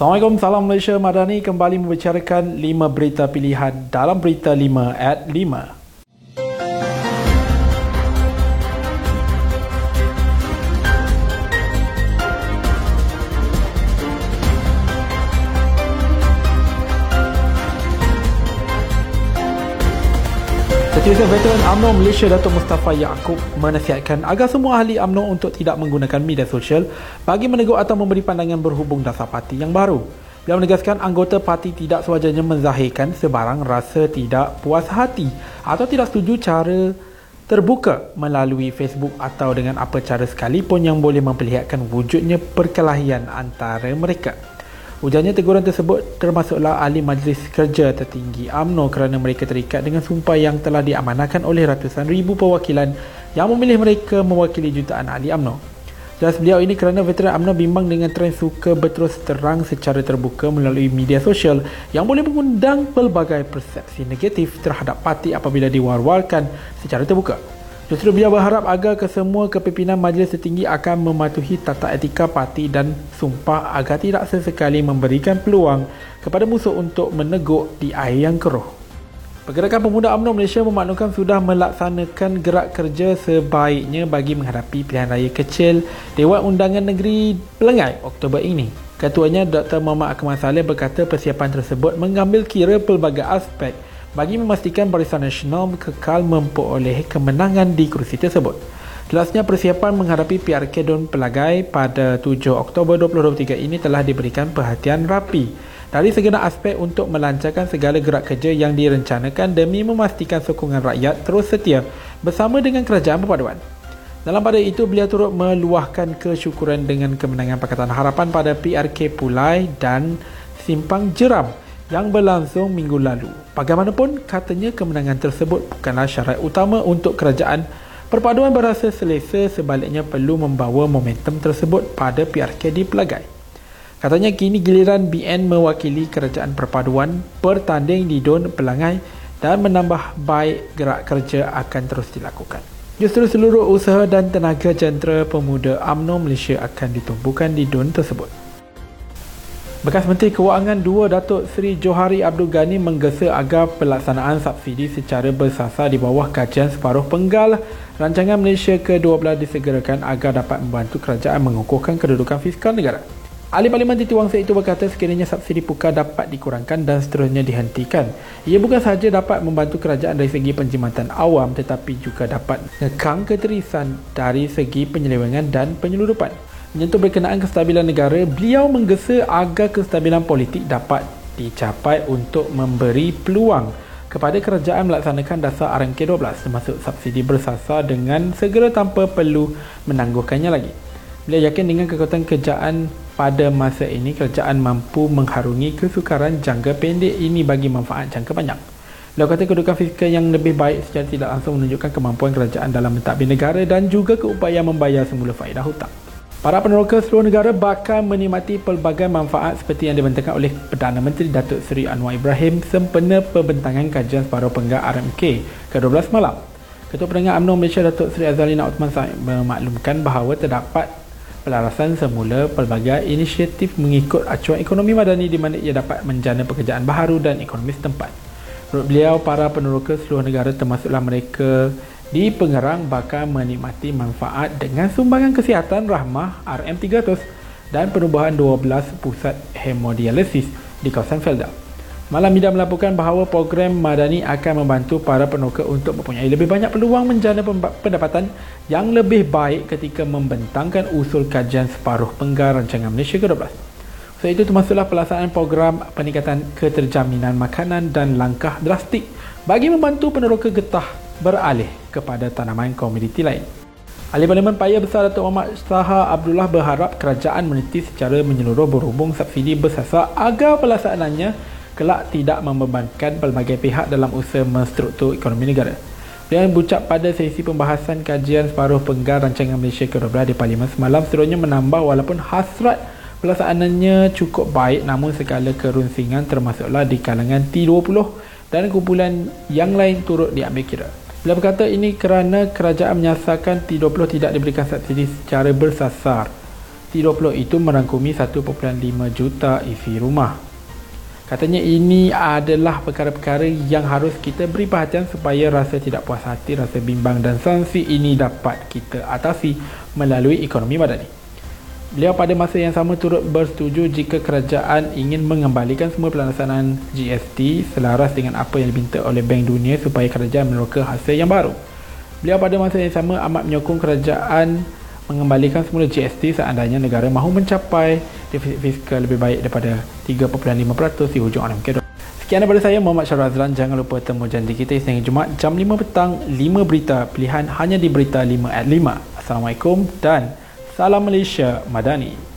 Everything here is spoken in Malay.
Assalamualaikum, salam Malaysia Madani kembali membicarakan 5 berita pilihan dalam Berita 5 at 5. Setiausaha veteran UMNO Malaysia Datuk Mustafa Yaakob menasihatkan agar semua ahli UMNO untuk tidak menggunakan media sosial bagi menegur atau memberi pandangan berhubung dasar parti yang baru. Beliau menegaskan anggota parti tidak sewajarnya menzahirkan sebarang rasa tidak puas hati atau tidak setuju cara terbuka melalui Facebook atau dengan apa cara sekalipun yang boleh memperlihatkan wujudnya perkelahian antara mereka. Ujarnya teguran tersebut termasuklah ahli majlis kerja tertinggi AMNO kerana mereka terikat dengan sumpah yang telah diamanahkan oleh ratusan ribu perwakilan yang memilih mereka mewakili jutaan ahli AMNO. Jelas beliau ini kerana veteran AMNO bimbang dengan trend suka berterus terang secara terbuka melalui media sosial yang boleh mengundang pelbagai persepsi negatif terhadap parti apabila diwar-warkan secara terbuka. Justru beliau berharap agar kesemua kepimpinan majlis tertinggi akan mematuhi tata etika parti dan sumpah agar tidak sesekali memberikan peluang kepada musuh untuk menegur di air yang keruh. Pergerakan Pemuda UMNO Malaysia memaklumkan sudah melaksanakan gerak kerja sebaiknya bagi menghadapi pilihan raya kecil Dewan Undangan Negeri Pelengai Oktober ini. Ketuanya Dr. Muhammad Akmal Saleh berkata persiapan tersebut mengambil kira pelbagai aspek bagi memastikan Barisan Nasional kekal memperoleh kemenangan di kerusi tersebut. Jelasnya persiapan menghadapi PRK Don Pelagai pada 7 Oktober 2023 ini telah diberikan perhatian rapi dari segenap aspek untuk melancarkan segala gerak kerja yang direncanakan demi memastikan sokongan rakyat terus setia bersama dengan kerajaan perpaduan. Dalam pada itu, beliau turut meluahkan kesyukuran dengan kemenangan Pakatan Harapan pada PRK Pulai dan Simpang Jeram yang berlangsung minggu lalu. Bagaimanapun, katanya kemenangan tersebut bukanlah syarat utama untuk kerajaan. Perpaduan berasa selesa sebaliknya perlu membawa momentum tersebut pada PRK di Pelagai. Katanya kini giliran BN mewakili kerajaan perpaduan bertanding di Don Pelangai dan menambah baik gerak kerja akan terus dilakukan. Justru seluruh usaha dan tenaga jentera pemuda UMNO Malaysia akan ditumpukan di Don tersebut. Bekas Menteri Kewangan 2 Datuk Seri Johari Abdul Ghani menggesa agar pelaksanaan subsidi secara bersasar di bawah kajian separuh penggal rancangan Malaysia ke-12 disegerakan agar dapat membantu kerajaan mengukuhkan kedudukan fiskal negara. Ahli Parlimen Titi Wangsa itu berkata sekiranya subsidi pukar dapat dikurangkan dan seterusnya dihentikan. Ia bukan sahaja dapat membantu kerajaan dari segi penjimatan awam tetapi juga dapat ngekang keterisan dari segi penyelewengan dan penyeludupan menyentuh berkenaan kestabilan negara, beliau menggesa agar kestabilan politik dapat dicapai untuk memberi peluang kepada kerajaan melaksanakan dasar RMK12 termasuk subsidi bersasar dengan segera tanpa perlu menangguhkannya lagi. Beliau yakin dengan kekuatan kerajaan pada masa ini kerajaan mampu mengharungi kesukaran jangka pendek ini bagi manfaat jangka panjang. Beliau kata kedudukan fiskal yang lebih baik secara tidak langsung menunjukkan kemampuan kerajaan dalam mentadbir negara dan juga keupayaan membayar semula faedah hutang. Para peneroka seluruh negara bakal menikmati pelbagai manfaat seperti yang dibentangkan oleh Perdana Menteri Datuk Seri Anwar Ibrahim sempena pembentangan kajian separuh penggal RMK ke-12 malam. Ketua Pendengar UMNO Malaysia Datuk Seri Azalina Uthman Said memaklumkan bahawa terdapat pelarasan semula pelbagai inisiatif mengikut acuan ekonomi madani di mana ia dapat menjana pekerjaan baharu dan ekonomi setempat. Menurut beliau, para peneroka seluruh negara termasuklah mereka di Pengerang bakal menikmati manfaat dengan sumbangan kesihatan rahmah RM300 dan penubuhan 12 pusat hemodialisis di kawasan Felda. Malam Mida melaporkan bahawa program Madani akan membantu para penuka untuk mempunyai lebih banyak peluang menjana pendapatan yang lebih baik ketika membentangkan usul kajian separuh penggar rancangan Malaysia ke-12. Selain itu termasuklah pelaksanaan program peningkatan keterjaminan makanan dan langkah drastik bagi membantu peneroka getah beralih kepada tanaman komoditi lain. Ahli Parlimen Paya Besar Datuk Muhammad Saha Abdullah berharap kerajaan meniti secara menyeluruh berhubung subsidi bersasar agar pelaksanaannya kelak tidak membebankan pelbagai pihak dalam usaha menstruktur ekonomi negara. Dengan berucap pada sesi pembahasan kajian separuh penggar rancangan Malaysia ke-12 di Parlimen semalam, seterusnya menambah walaupun hasrat pelaksanaannya cukup baik namun segala kerunsingan termasuklah di kalangan T20 dan kumpulan yang lain turut diambil kira. Beliau berkata ini kerana kerajaan menyasarkan T20 tidak diberikan subsidi secara bersasar T20 itu merangkumi 1.5 juta isi rumah. Katanya ini adalah perkara-perkara yang harus kita beri perhatian supaya rasa tidak puas hati, rasa bimbang dan sanksi ini dapat kita atasi melalui ekonomi madani. Beliau pada masa yang sama turut bersetuju jika kerajaan ingin mengembalikan semua pelaksanaan GST selaras dengan apa yang diminta oleh Bank Dunia supaya kerajaan meneroka hasil yang baru. Beliau pada masa yang sama amat menyokong kerajaan mengembalikan semula GST seandainya negara mahu mencapai defisit fiskal lebih baik daripada 3.5% di hujung kedua. Sekian daripada saya Muhammad Syarul Azlan. Jangan lupa temu janji kita Isnin Jumaat jam 5 petang 5 berita pilihan hanya di berita 5 at 5. Assalamualaikum dan salam Malaysia Madani.